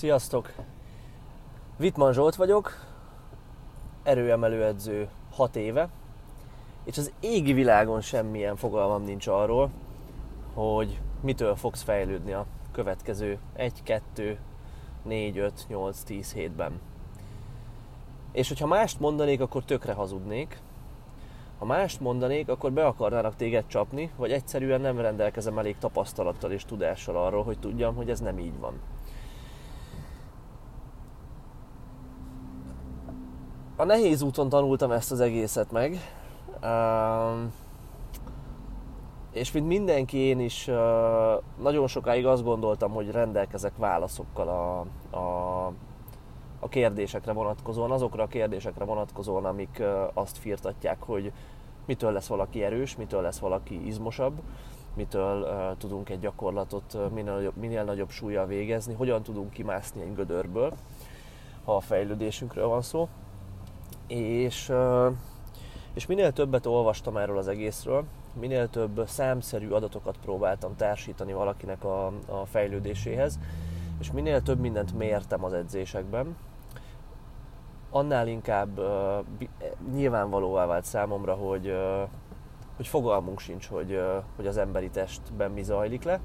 Sziasztok! Vitman Zsolt vagyok, erőemelőedző 6 éve, és az égi világon semmilyen fogalmam nincs arról, hogy mitől fogsz fejlődni a következő 1, 2, 4, 5, 8, 10 hétben. És hogyha mást mondanék, akkor tökre hazudnék. Ha mást mondanék, akkor be akarnának téged csapni, vagy egyszerűen nem rendelkezem elég tapasztalattal és tudással arról, hogy tudjam, hogy ez nem így van. A nehéz úton tanultam ezt az egészet meg, és mint mindenki én is nagyon sokáig azt gondoltam, hogy rendelkezek válaszokkal a, a, a kérdésekre vonatkozóan, azokra a kérdésekre vonatkozóan, amik azt firtatják, hogy mitől lesz valaki erős, mitől lesz valaki izmosabb, mitől uh, tudunk egy gyakorlatot minél nagyobb, minél nagyobb súlyjal végezni, hogyan tudunk kimászni egy gödörből, ha a fejlődésünkről van szó. És, és minél többet olvastam erről az egészről, minél több számszerű adatokat próbáltam társítani valakinek a, a fejlődéséhez, és minél több mindent mértem az edzésekben, annál inkább uh, nyilvánvalóvá vált számomra, hogy, uh, hogy fogalmunk sincs, hogy, uh, hogy az emberi testben mi zajlik le,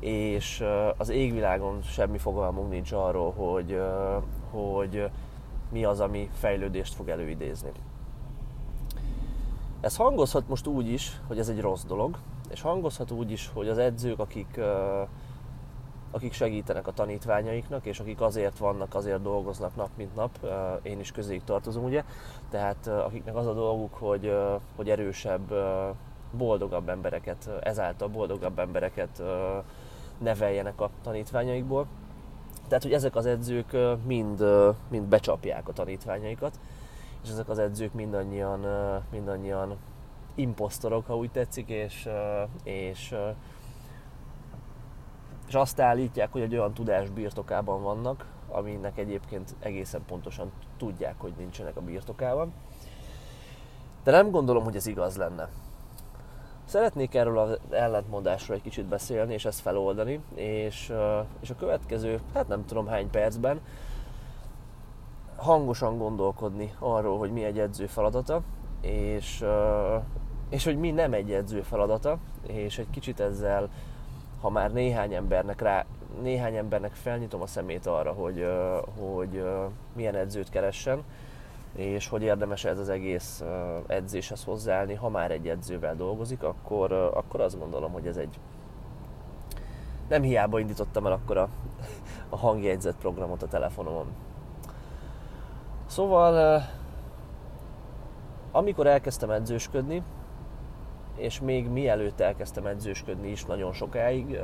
és uh, az égvilágon semmi fogalmunk nincs arról, hogy, uh, hogy mi az, ami fejlődést fog előidézni. Ez hangozhat most úgy is, hogy ez egy rossz dolog, és hangozhat úgy is, hogy az edzők, akik, akik segítenek a tanítványaiknak, és akik azért vannak, azért dolgoznak nap mint nap, én is közéjük tartozom, ugye, tehát akiknek az a dolguk, hogy, hogy erősebb, boldogabb embereket, ezáltal boldogabb embereket neveljenek a tanítványaikból. Tehát, hogy ezek az edzők mind, mind becsapják a tanítványaikat, és ezek az edzők mindannyian, mindannyian imposztorok, ha úgy tetszik, és, és, és azt állítják, hogy egy olyan tudás birtokában vannak, aminek egyébként egészen pontosan tudják, hogy nincsenek a birtokában. De nem gondolom, hogy ez igaz lenne. Szeretnék erről az ellentmondásról egy kicsit beszélni, és ezt feloldani, és, és a következő, hát nem tudom hány percben, hangosan gondolkodni arról, hogy mi egy edző feladata, és, és hogy mi nem egy edző feladata, és egy kicsit ezzel, ha már néhány embernek rá, néhány embernek felnyitom a szemét arra, hogy, hogy milyen edzőt keressen, és hogy érdemes ez az egész edzéshez hozzáállni, ha már egy edzővel dolgozik, akkor, akkor azt gondolom, hogy ez egy nem hiába indítottam el akkor a, a hangjegyzet programot a telefonomon. Szóval, amikor elkezdtem edzősködni, és még mielőtt elkezdtem edzősködni is nagyon sokáig,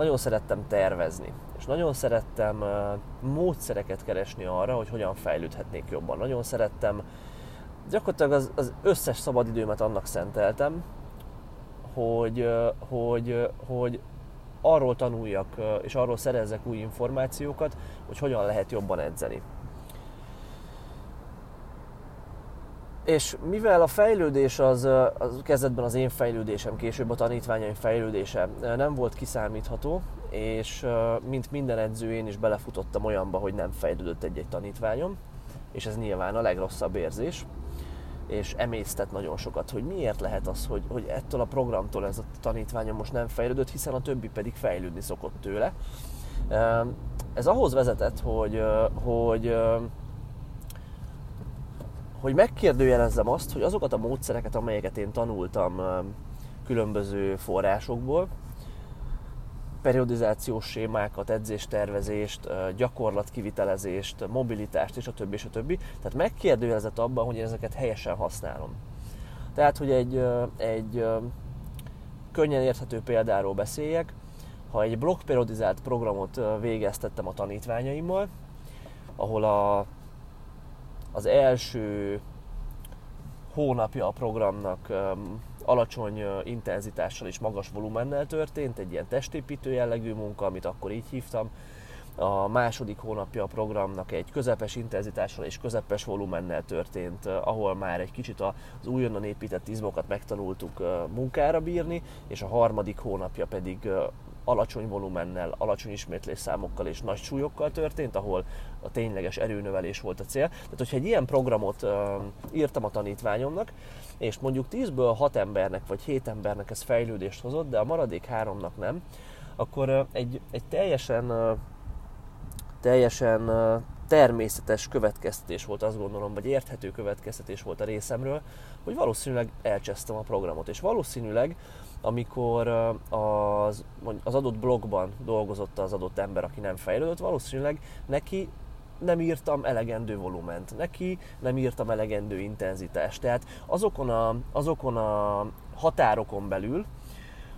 nagyon szerettem tervezni, és nagyon szerettem módszereket keresni arra, hogy hogyan fejlődhetnék jobban. Nagyon szerettem, gyakorlatilag az, az összes szabadidőmet annak szenteltem, hogy, hogy, hogy arról tanuljak, és arról szerezzek új információkat, hogy hogyan lehet jobban edzeni. És mivel a fejlődés az, az kezdetben az én fejlődésem, később a tanítványaim fejlődése nem volt kiszámítható, és mint minden edző én is belefutottam olyanba, hogy nem fejlődött egy-egy tanítványom, és ez nyilván a legrosszabb érzés, és emésztett nagyon sokat, hogy miért lehet az, hogy, hogy ettől a programtól ez a tanítványom most nem fejlődött, hiszen a többi pedig fejlődni szokott tőle. Ez ahhoz vezetett, hogy, hogy hogy megkérdőjelezzem azt, hogy azokat a módszereket, amelyeket én tanultam különböző forrásokból, periodizációs sémákat, edzéstervezést, gyakorlatkivitelezést, mobilitást és a többi, és a többi. Tehát megkérdőjelezett abban, hogy én ezeket helyesen használom. Tehát, hogy egy, egy könnyen érthető példáról beszéljek, ha egy blokkperiodizált programot végeztettem a tanítványaimmal, ahol a az első hónapja a programnak um, alacsony intenzitással és magas volumennel történt, egy ilyen testépítő jellegű munka, amit akkor így hívtam. A második hónapja a programnak egy közepes intenzitással és közepes volumennel történt, ahol már egy kicsit az újonnan épített izmokat megtanultuk munkára bírni, és a harmadik hónapja pedig alacsony volumennel, alacsony ismétlésszámokkal és nagy súlyokkal történt, ahol a tényleges erőnövelés volt a cél. Tehát, hogyha egy ilyen programot uh, írtam a tanítványomnak, és mondjuk 10-ből 6 embernek vagy 7 embernek ez fejlődést hozott, de a maradék háromnak nem, akkor egy, egy teljesen, teljesen természetes következtetés volt, azt gondolom, vagy érthető következtetés volt a részemről, hogy valószínűleg elcsesztem a programot, és valószínűleg amikor az, az adott blogban dolgozott az adott ember, aki nem fejlődött, valószínűleg neki nem írtam elegendő volument, neki nem írtam elegendő intenzitást. Tehát azokon a, azokon a határokon belül,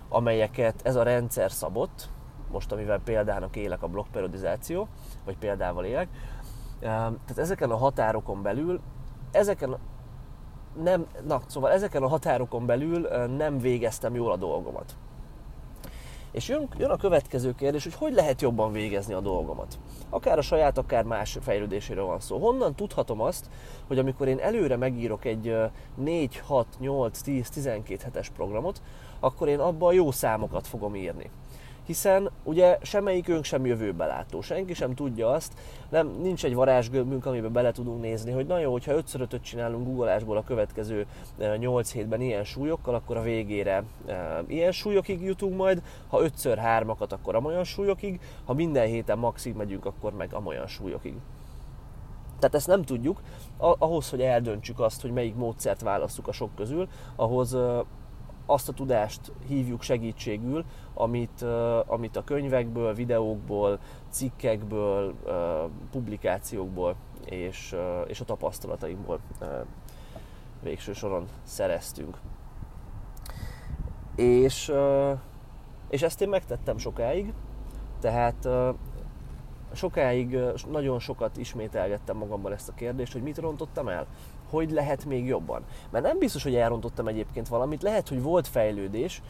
amelyeket ez a rendszer szabott, most amivel példának élek a blokkperiodizáció, vagy példával élek, tehát ezeken a határokon belül, ezeken nem, na, szóval ezeken a határokon belül nem végeztem jól a dolgomat. És jön, jön a következő kérdés, hogy hogy lehet jobban végezni a dolgomat. Akár a saját, akár más fejlődéséről van szó. Honnan tudhatom azt, hogy amikor én előre megírok egy 4, 6, 8, 10, 12 hetes programot, akkor én abban jó számokat fogom írni hiszen ugye semmelyikünk sem jövőbe látó, senki sem tudja azt, nem, nincs egy varázsgömbünk, amiben bele tudunk nézni, hogy na jó, hogyha 5 5 csinálunk googolásból a következő 8 hétben ilyen súlyokkal, akkor a végére e, ilyen súlyokig jutunk majd, ha 5 3-akat, akkor amolyan súlyokig, ha minden héten maxig megyünk, akkor meg amolyan súlyokig. Tehát ezt nem tudjuk, ahhoz, hogy eldöntsük azt, hogy melyik módszert választjuk a sok közül, ahhoz azt a tudást hívjuk segítségül, amit, amit a könyvekből, videókból, cikkekből, publikációkból és, és a tapasztalatainkból végső soron szereztünk. És, és ezt én megtettem sokáig, tehát sokáig nagyon sokat ismételgettem magamban ezt a kérdést, hogy mit rontottam el, hogy lehet még jobban. Mert nem biztos, hogy elrontottam egyébként valamit, lehet, hogy volt fejlődés,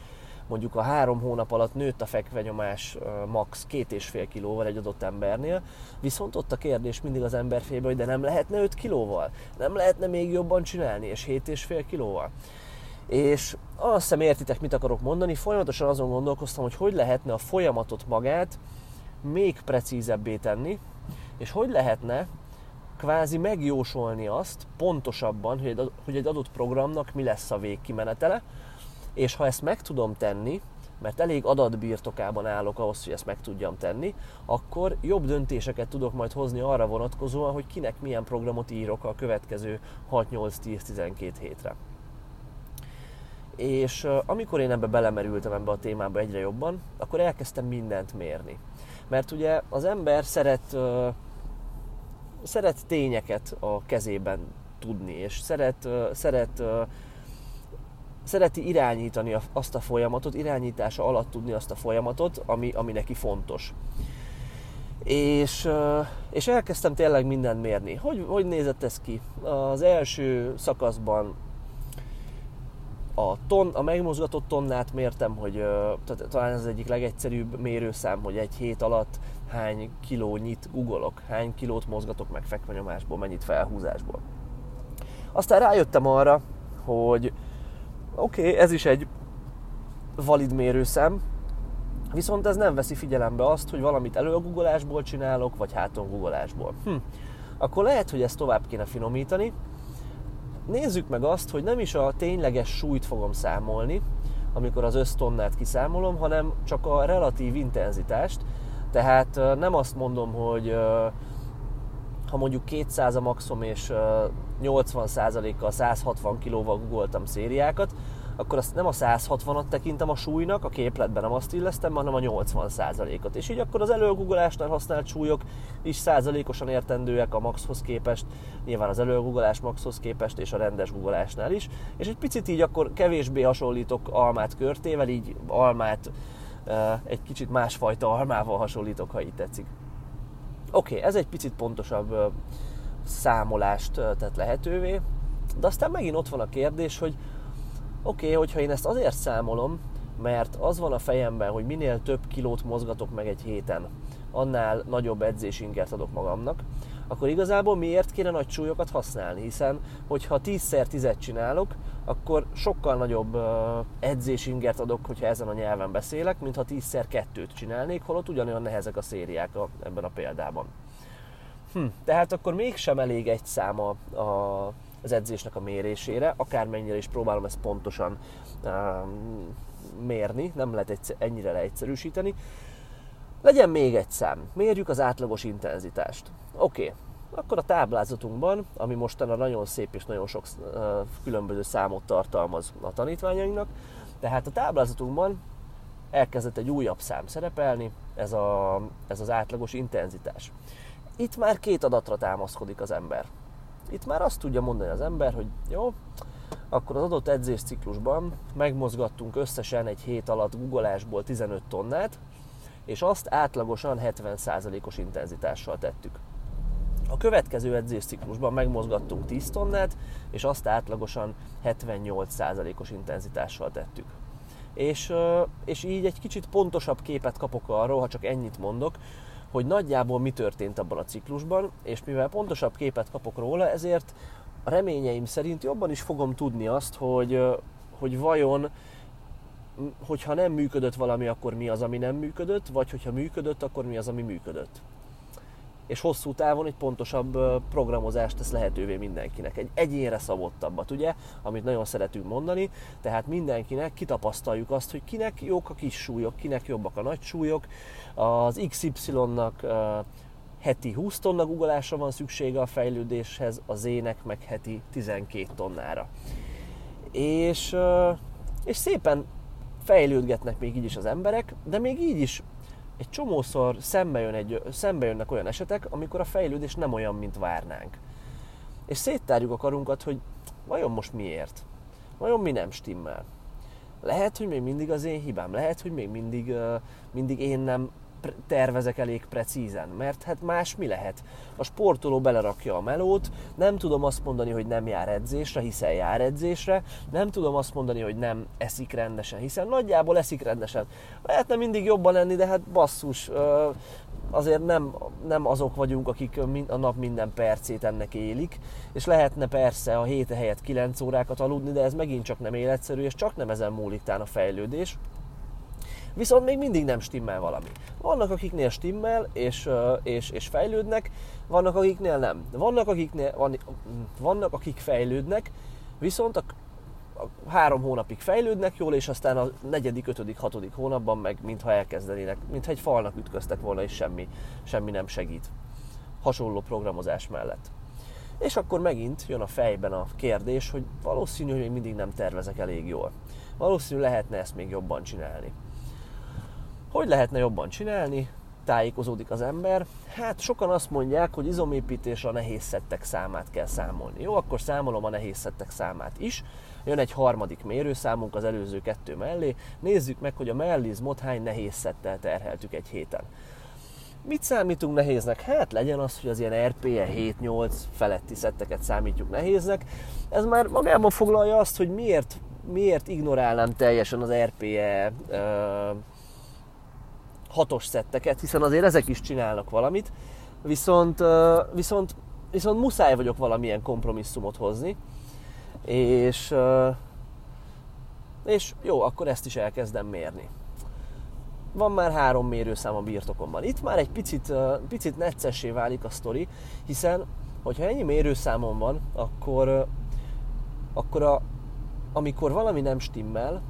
mondjuk a három hónap alatt nőtt a fekvenyomás max. két és fél kilóval egy adott embernél, viszont ott a kérdés mindig az ember félbe, hogy de nem lehetne 5 kilóval, nem lehetne még jobban csinálni, és 7 és fél kilóval. És azt hiszem értitek, mit akarok mondani, folyamatosan azon gondolkoztam, hogy hogy lehetne a folyamatot magát még precízebbé tenni, és hogy lehetne kvázi megjósolni azt pontosabban, hogy egy, hogy egy adott programnak mi lesz a végkimenetele, és ha ezt meg tudom tenni, mert elég adatbirtokában állok ahhoz, hogy ezt meg tudjam tenni, akkor jobb döntéseket tudok majd hozni arra vonatkozóan, hogy kinek milyen programot írok a következő 6-8-10-12 hétre. És amikor én ebbe belemerültem ebbe a témába egyre jobban, akkor elkezdtem mindent mérni. Mert ugye az ember szeret, szeret tényeket a kezében tudni, és szeret, szeret szereti irányítani azt a folyamatot, irányítása alatt tudni azt a folyamatot, ami, ami neki fontos. És, és elkezdtem tényleg mindent mérni. Hogy, hogy nézett ez ki? Az első szakaszban a, ton, a megmozgatott tonnát mértem, hogy tehát talán ez az egyik legegyszerűbb mérőszám, hogy egy hét alatt hány kilónyit googolok, hány kilót mozgatok meg fekvenyomásból, mennyit felhúzásból. Aztán rájöttem arra, hogy Oké, okay, ez is egy valid mérőszem, viszont ez nem veszi figyelembe azt, hogy valamit elő a googolásból csinálok, vagy háton googolásból. Hm. Akkor lehet, hogy ezt tovább kéne finomítani. Nézzük meg azt, hogy nem is a tényleges súlyt fogom számolni, amikor az össztonnát kiszámolom, hanem csak a relatív intenzitást. Tehát nem azt mondom, hogy ha mondjuk 200 a maximum és 80%-kal 160 kilóval googoltam szériákat, akkor azt nem a 160-at tekintem a súlynak, a képletben nem azt illesztem, hanem a 80%-ot. És így akkor az előgugolásnál használt súlyok is százalékosan értendőek a maxhoz képest, nyilván az előgugolás maxhoz képest, és a rendes googolásnál is. És egy picit így akkor kevésbé hasonlítok almát körtével, így almát egy kicsit másfajta almával hasonlítok, ha így tetszik. Oké, okay, ez egy picit pontosabb számolást tett lehetővé, de aztán megint ott van a kérdés, hogy oké, okay, hogyha én ezt azért számolom, mert az van a fejemben, hogy minél több kilót mozgatok meg egy héten, annál nagyobb edzésingert adok magamnak, akkor igazából miért kéne nagy súlyokat használni? Hiszen, hogyha 10-szer 10 csinálok, akkor sokkal nagyobb edzésingert adok, hogyha ezen a nyelven beszélek, mint ha 10-szer 2-t csinálnék, holott ugyanolyan nehezek a szériák a, ebben a példában. Hm, tehát akkor mégsem elég egy száma a, az edzésnek a mérésére, akármennyire is próbálom ezt pontosan um, mérni, nem lehet egyszer, ennyire leegyszerűsíteni. Legyen még egy szám, mérjük az átlagos intenzitást. Oké, okay. akkor a táblázatunkban, ami mostanra nagyon szép és nagyon sok különböző számot tartalmaz a tanítványainknak, tehát a táblázatunkban elkezdett egy újabb szám szerepelni, ez, a, ez az átlagos intenzitás. Itt már két adatra támaszkodik az ember. Itt már azt tudja mondani az ember, hogy jó, akkor az adott edzésciklusban megmozgattunk összesen egy hét alatt guggolásból 15 tonnát, és azt átlagosan 70%-os intenzitással tettük. A következő edzésciklusban megmozgattunk 10 tonnát, és azt átlagosan 78%-os intenzitással tettük. És, és így egy kicsit pontosabb képet kapok arról, ha csak ennyit mondok, hogy nagyjából mi történt abban a ciklusban, és mivel pontosabb képet kapok róla, ezért a reményeim szerint jobban is fogom tudni azt, hogy, hogy vajon hogyha nem működött valami, akkor mi az, ami nem működött, vagy hogyha működött, akkor mi az, ami működött. És hosszú távon egy pontosabb programozást tesz lehetővé mindenkinek. Egy egyénre szabottabbat, ugye, amit nagyon szeretünk mondani, tehát mindenkinek kitapasztaljuk azt, hogy kinek jók a kis súlyok, kinek jobbak a nagy súlyok. Az XY-nak heti 20 tonna guggolásra van szüksége a fejlődéshez, az ének meg heti 12 tonnára. És, és szépen fejlődgetnek még így is az emberek, de még így is egy csomószor szembe, jön egy, szembe jönnek olyan esetek, amikor a fejlődés nem olyan, mint várnánk. És széttárjuk a karunkat, hogy vajon most miért? Vajon mi nem stimmel? Lehet, hogy még mindig az én hibám, lehet, hogy még mindig, mindig én nem tervezek elég precízen, mert hát más mi lehet? A sportoló belerakja a melót, nem tudom azt mondani, hogy nem jár edzésre, hiszen jár edzésre, nem tudom azt mondani, hogy nem eszik rendesen, hiszen nagyjából eszik rendesen. Lehetne mindig jobban lenni, de hát basszus, azért nem, nem azok vagyunk, akik a nap minden percét ennek élik, és lehetne persze a hét helyett 9 órákat aludni, de ez megint csak nem életszerű, és csak nem ezen múlik a fejlődés. Viszont még mindig nem stimmel valami. Vannak, akiknél stimmel és, és, és fejlődnek, vannak, akiknél nem. Vannak, akiknél, van, vannak, akik fejlődnek, viszont a, három hónapig fejlődnek jól, és aztán a negyedik, ötödik, hatodik hónapban meg mintha elkezdenének, mintha egy falnak ütköztek volna, és semmi, semmi nem segít. Hasonló programozás mellett. És akkor megint jön a fejben a kérdés, hogy valószínű, hogy még mindig nem tervezek elég jól. Valószínű lehetne ezt még jobban csinálni. Hogy lehetne jobban csinálni? Tájékozódik az ember. Hát sokan azt mondják, hogy izomépítésre a nehéz szettek számát kell számolni. Jó, akkor számolom a nehéz szettek számát is. Jön egy harmadik mérőszámunk az előző kettő mellé. Nézzük meg, hogy a mellizmot hány nehéz szettel terheltük egy héten. Mit számítunk nehéznek? Hát legyen az, hogy az ilyen RPE 7-8 feletti szetteket számítjuk nehéznek. Ez már magában foglalja azt, hogy miért, miért ignorálnám teljesen az RPE hatos szetteket, hiszen azért ezek is csinálnak valamit, viszont, viszont, viszont muszáj vagyok valamilyen kompromisszumot hozni, és, és jó, akkor ezt is elkezdem mérni. Van már három mérőszám a birtokomban. Itt már egy picit, picit neccessé válik a sztori, hiszen hogyha ennyi mérőszámon van, akkor, akkor a, amikor valami nem stimmel,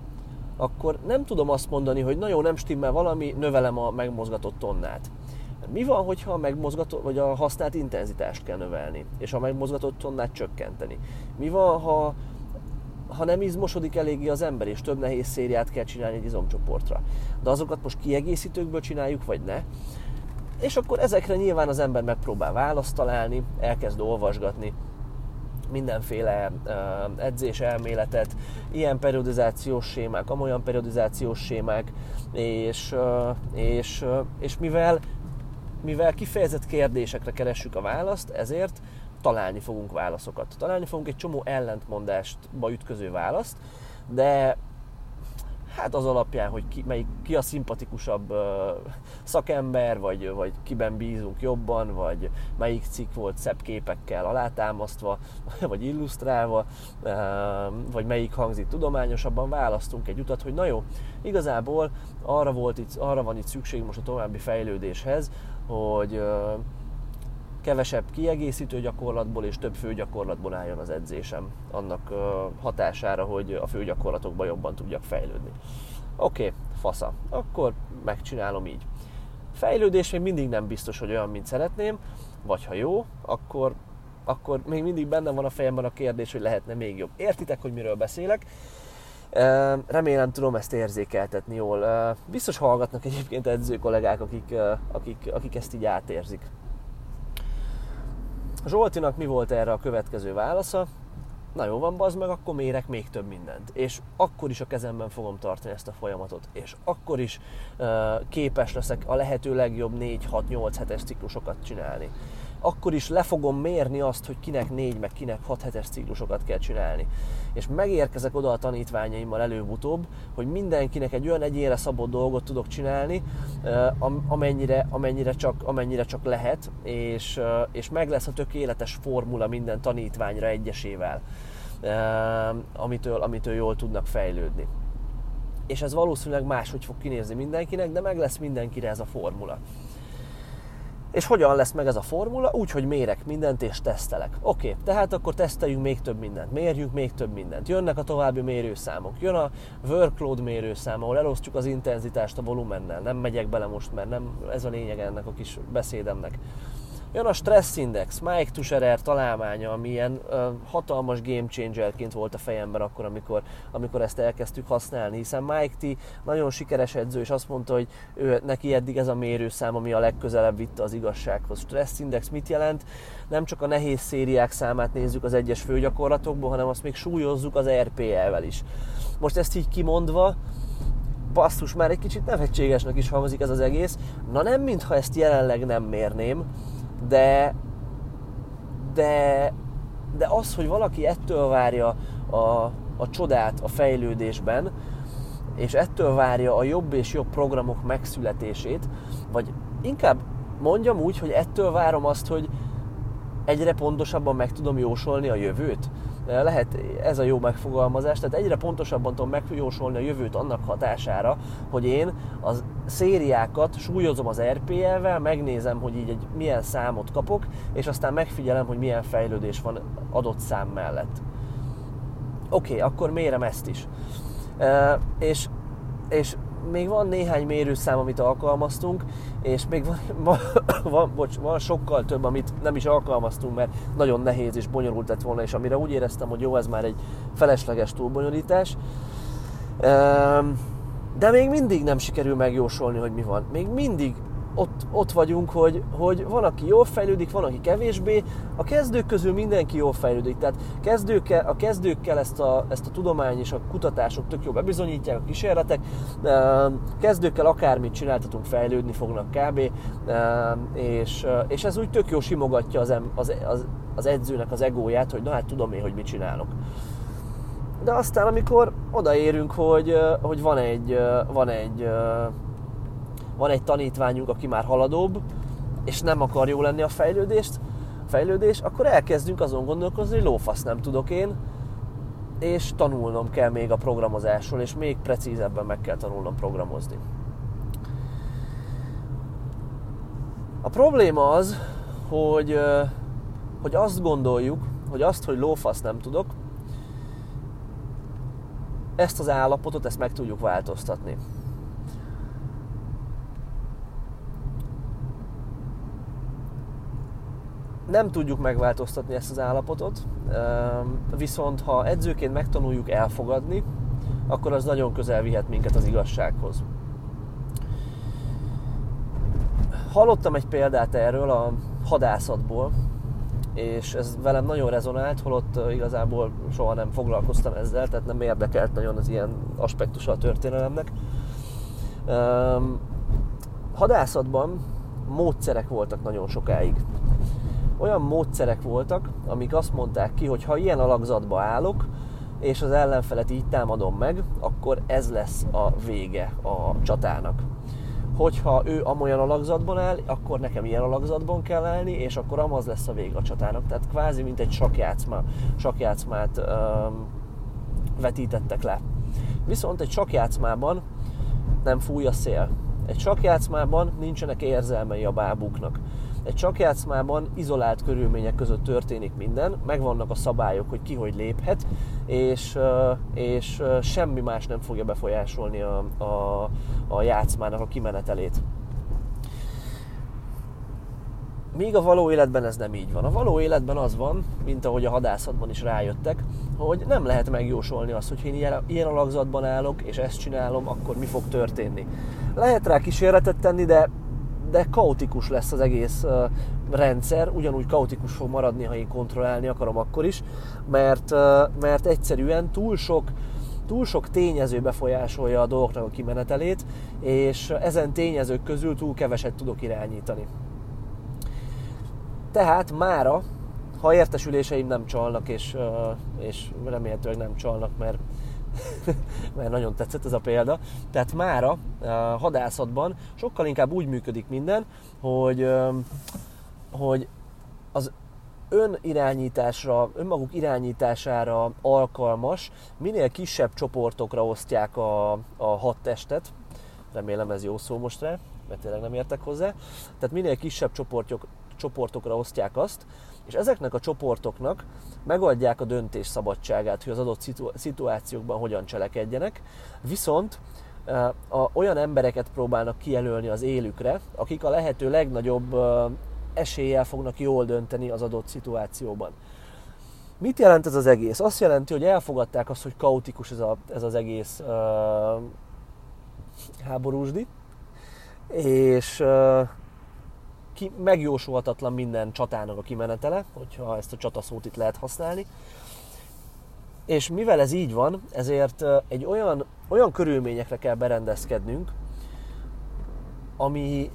akkor nem tudom azt mondani, hogy nagyon nem stimmel valami, növelem a megmozgatott tonnát. Mi van, hogyha a megmozgatott, vagy a használt intenzitást kell növelni, és a megmozgatott tonnát csökkenteni? Mi van, ha, ha nem izmosodik eléggé az ember, és több nehéz szériát kell csinálni egy izomcsoportra? De azokat most kiegészítőkből csináljuk, vagy ne? És akkor ezekre nyilván az ember megpróbál választ találni, elkezd olvasgatni, mindenféle edzés elméletet, ilyen periodizációs sémák, amolyan periodizációs sémák, és, és, és mivel, mivel kifejezett kérdésekre keressük a választ, ezért találni fogunk válaszokat. Találni fogunk egy csomó ellentmondástba ütköző választ, de hát az alapján, hogy ki, melyik, ki a szimpatikusabb uh, szakember, vagy, vagy kiben bízunk jobban, vagy melyik cikk volt szebb képekkel alátámasztva, vagy illusztrálva, uh, vagy melyik hangzik tudományosabban, választunk egy utat, hogy na jó, igazából arra, volt itt, arra van itt szükség most a további fejlődéshez, hogy uh, kevesebb kiegészítő gyakorlatból és több főgyakorlatból álljon az edzésem. Annak hatására, hogy a főgyakorlatokban jobban tudjak fejlődni. Oké, okay, fasza. Akkor megcsinálom így. Fejlődés még mindig nem biztos, hogy olyan, mint szeretném, vagy ha jó, akkor, akkor még mindig benne van a fejemben a kérdés, hogy lehetne még jobb. Értitek, hogy miről beszélek? Remélem tudom ezt érzékeltetni jól. Biztos hallgatnak egyébként edző kollégák, akik, akik, akik ezt így átérzik. Zsoltinak mi volt erre a következő válasza? Na jó van, bazd meg, akkor mérek még több mindent. És akkor is a kezemben fogom tartani ezt a folyamatot. És akkor is uh, képes leszek a lehető legjobb 4-6-8 hetes ciklusokat csinálni akkor is le fogom mérni azt, hogy kinek négy, meg kinek hat hetes ciklusokat kell csinálni. És megérkezek oda a tanítványaimmal előbb-utóbb, hogy mindenkinek egy olyan egyénre szabott dolgot tudok csinálni, amennyire, amennyire, csak, amennyire csak lehet, és, és meg lesz a tökéletes formula minden tanítványra egyesével, amitől, amitől jól tudnak fejlődni. És ez valószínűleg máshogy fog kinézni mindenkinek, de meg lesz mindenkire ez a formula. És hogyan lesz meg ez a formula? Úgy, hogy mérek mindent és tesztelek. Oké, okay, tehát akkor teszteljünk még több mindent, mérjünk még több mindent. Jönnek a további mérőszámok, jön a workload mérőszám, ahol elosztjuk az intenzitást a volumennel. Nem megyek bele most, mert nem ez a lényeg ennek a kis beszédemnek. Jön a Stress Index, Mike Tusherer találmánya, ami ilyen ö, hatalmas game changerként volt a fejemben akkor, amikor, amikor ezt elkezdtük használni, hiszen Mike T nagyon sikeres edző, és azt mondta, hogy ő, neki eddig ez a mérőszám, ami a legközelebb vitte az igazsághoz. Stress Index mit jelent? Nem csak a nehéz szériák számát nézzük az egyes főgyakorlatokból, hanem azt még súlyozzuk az RPL-vel is. Most ezt így kimondva, basszus, már egy kicsit nevetségesnek is hangzik ez az egész. Na nem, mintha ezt jelenleg nem mérném, de, de, de az, hogy valaki ettől várja a, a csodát a fejlődésben, és ettől várja a jobb és jobb programok megszületését, vagy inkább mondjam úgy, hogy ettől várom azt, hogy egyre pontosabban meg tudom jósolni a jövőt. Lehet ez a jó megfogalmazás, tehát egyre pontosabban tudom megjósolni a jövőt annak hatására, hogy én az szériákat súlyozom az RPL-vel, megnézem, hogy így egy milyen számot kapok, és aztán megfigyelem, hogy milyen fejlődés van adott szám mellett. Oké, okay, akkor mérem ezt is. E, és, és még van néhány mérőszám, amit alkalmaztunk, és még van, van, van, bocs, van sokkal több, amit nem is alkalmaztunk, mert nagyon nehéz és bonyolult lett volna, és amire úgy éreztem, hogy jó, ez már egy felesleges túlbonyolítás. De még mindig nem sikerül megjósolni, hogy mi van. Még mindig ott, ott vagyunk, hogy, hogy van, aki jól fejlődik, van, aki kevésbé. A kezdők közül mindenki jól fejlődik. Tehát kezdőkkel, a kezdőkkel ezt a, ezt a tudomány és a kutatások tök jó bebizonyítják, a kísérletek. Kezdőkkel akármit csináltatunk, fejlődni fognak kb. És, és ez úgy tök jó simogatja az, az, az, az edzőnek az egóját, hogy na hát tudom én, hogy mit csinálok. De aztán, amikor odaérünk, hogy, hogy van egy, van egy van egy tanítványunk, aki már haladóbb, és nem akar jó lenni a fejlődést, fejlődés, akkor elkezdünk azon gondolkozni, hogy lófasz nem tudok én, és tanulnom kell még a programozásról, és még precízebben meg kell tanulnom programozni. A probléma az, hogy, hogy azt gondoljuk, hogy azt, hogy lófasz nem tudok, ezt az állapotot, ezt meg tudjuk változtatni. nem tudjuk megváltoztatni ezt az állapotot, viszont ha edzőként megtanuljuk elfogadni, akkor az nagyon közel vihet minket az igazsághoz. Hallottam egy példát erről a hadászatból, és ez velem nagyon rezonált, holott igazából soha nem foglalkoztam ezzel, tehát nem érdekelt nagyon az ilyen aspektusa a történelemnek. Hadászatban módszerek voltak nagyon sokáig olyan módszerek voltak, amik azt mondták ki, hogy ha ilyen alakzatba állok, és az ellenfelet így támadom meg, akkor ez lesz a vége a csatának. Hogyha ő amolyan alakzatban áll, akkor nekem ilyen alakzatban kell állni, és akkor amaz lesz a vége a csatának. Tehát kvázi, mint egy sakjátszma, sakjátszmát um, vetítettek le. Viszont egy sakjátszmában nem fúj a szél. Egy sakjátszmában nincsenek érzelmei a bábuknak. Egy csakjátszmában izolált körülmények között történik minden, megvannak a szabályok, hogy ki hogy léphet, és, és semmi más nem fogja befolyásolni a, a, a játszmának a kimenetelét. Míg a való életben ez nem így van. A való életben az van, mint ahogy a hadászatban is rájöttek, hogy nem lehet megjósolni azt, hogy én ilyen, ilyen alakzatban állok, és ezt csinálom, akkor mi fog történni. Lehet rá kísérletet tenni, de de kaotikus lesz az egész rendszer, ugyanúgy kaotikus fog maradni, ha én kontrollálni akarom akkor is, mert, mert egyszerűen túl sok, túl sok tényező befolyásolja a dolgoknak a kimenetelét, és ezen tényezők közül túl keveset tudok irányítani. Tehát mára, ha értesüléseim nem csalnak, és, és remélhetőleg nem csalnak, mert mert nagyon tetszett ez a példa. Tehát mára a hadászatban sokkal inkább úgy működik minden, hogy, hogy az önirányításra, önmaguk irányítására alkalmas, minél kisebb csoportokra osztják a, a hat testet, remélem ez jó szó most rá, mert tényleg nem értek hozzá, tehát minél kisebb csoportok, csoportokra osztják azt, és ezeknek a csoportoknak megadják a döntés szabadságát, hogy az adott szitu- szituációkban hogyan cselekedjenek, viszont a, olyan embereket próbálnak kijelölni az élükre, akik a lehető legnagyobb eséllyel fognak jól dönteni az adott szituációban. Mit jelent ez az egész? Azt jelenti, hogy elfogadták azt, hogy kaotikus ez, a, ez az egész uh, háborúsdi, és uh, ki, megjósolhatatlan minden csatának a kimenetele, hogyha ezt a csataszót itt lehet használni. És mivel ez így van, ezért egy olyan, olyan körülményekre kell berendezkednünk, ami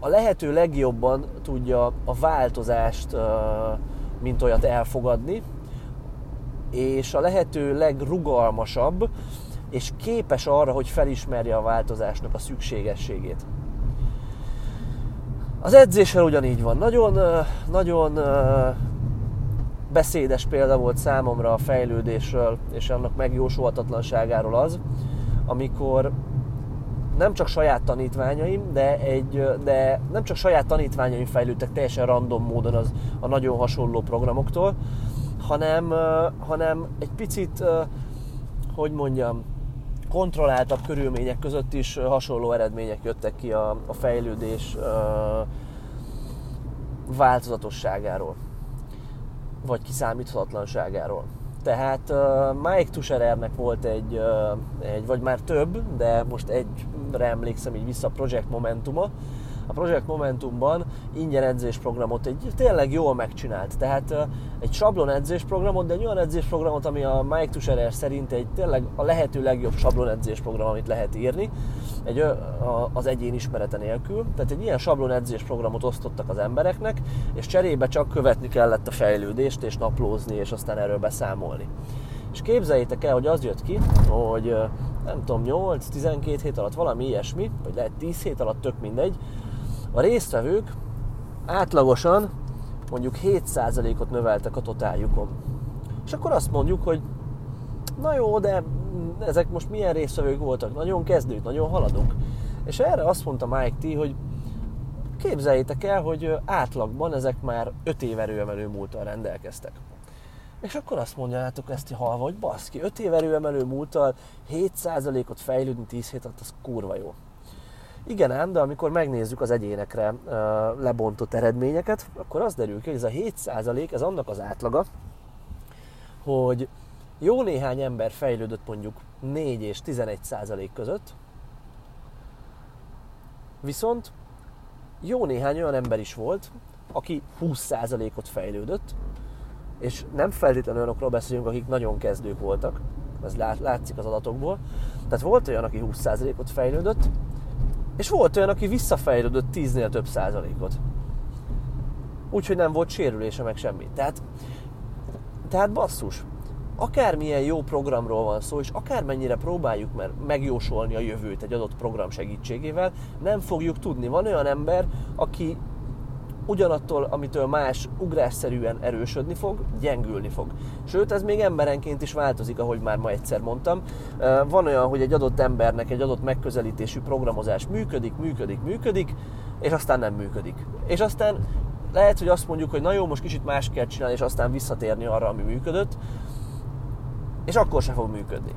a lehető legjobban tudja a változást, mint olyat elfogadni, és a lehető legrugalmasabb, és képes arra, hogy felismerje a változásnak a szükségességét. Az edzéssel ugyanígy van. Nagyon, nagyon beszédes példa volt számomra a fejlődésről és annak megjósolhatatlanságáról az, amikor nem csak saját tanítványaim, de, egy, de nem csak saját tanítványaim fejlődtek teljesen random módon az, a nagyon hasonló programoktól, hanem, hanem egy picit, hogy mondjam, kontrolláltabb körülmények között is hasonló eredmények jöttek ki a, a fejlődés változatosságáról, vagy kiszámíthatatlanságáról. Tehát uh, Mike Tusherernek volt egy, uh, egy, vagy már több, de most egyre emlékszem így vissza, Project Momentuma, a Project Momentumban ingyen edzésprogramot egy tényleg jól megcsinált. Tehát egy sablon edzésprogramot, de egy olyan edzésprogramot, ami a Mike Tusherer szerint egy tényleg a lehető legjobb sablon edzésprogram, amit lehet írni, egy, az egyén ismerete nélkül. Tehát egy ilyen sablon edzésprogramot osztottak az embereknek, és cserébe csak követni kellett a fejlődést, és naplózni, és aztán erről beszámolni. És képzeljétek el, hogy az jött ki, hogy nem tudom, 8-12 hét alatt valami ilyesmi, vagy lehet 10 hét alatt, tök mindegy, a résztvevők átlagosan mondjuk 7%-ot növeltek a totáljukon. És akkor azt mondjuk, hogy na jó, de ezek most milyen résztvevők voltak? Nagyon kezdők, nagyon haladók. És erre azt mondta Mike T, hogy képzeljétek el, hogy átlagban ezek már 5 év erőemelő múltal rendelkeztek. És akkor azt mondjátok ezt halva, hogy baszki, 5 év erőemelő múltal 7%-ot fejlődni 10 hét alatt, az kurva jó. Igen ám, de amikor megnézzük az egyénekre lebontott eredményeket, akkor az derül ki, hogy ez a 7% ez annak az átlaga, hogy jó néhány ember fejlődött mondjuk 4 és 11 százalék között, viszont jó néhány olyan ember is volt, aki 20 százalékot fejlődött, és nem feltétlenül olyanokról beszélünk, akik nagyon kezdők voltak, ez látszik az adatokból. Tehát volt olyan, aki 20%-ot fejlődött, és volt olyan, aki visszafejlődött 10-nél több százalékot. Úgyhogy nem volt sérülése meg semmi. Tehát, tehát basszus, akármilyen jó programról van szó, és akármennyire próbáljuk mert megjósolni a jövőt egy adott program segítségével, nem fogjuk tudni. Van olyan ember, aki ugyanattól, amitől más ugrásszerűen erősödni fog, gyengülni fog. Sőt, ez még emberenként is változik, ahogy már ma egyszer mondtam. Van olyan, hogy egy adott embernek egy adott megközelítésű programozás működik, működik, működik, és aztán nem működik. És aztán lehet, hogy azt mondjuk, hogy na jó, most kicsit más kell csinálni, és aztán visszatérni arra, ami működött, és akkor se fog működni.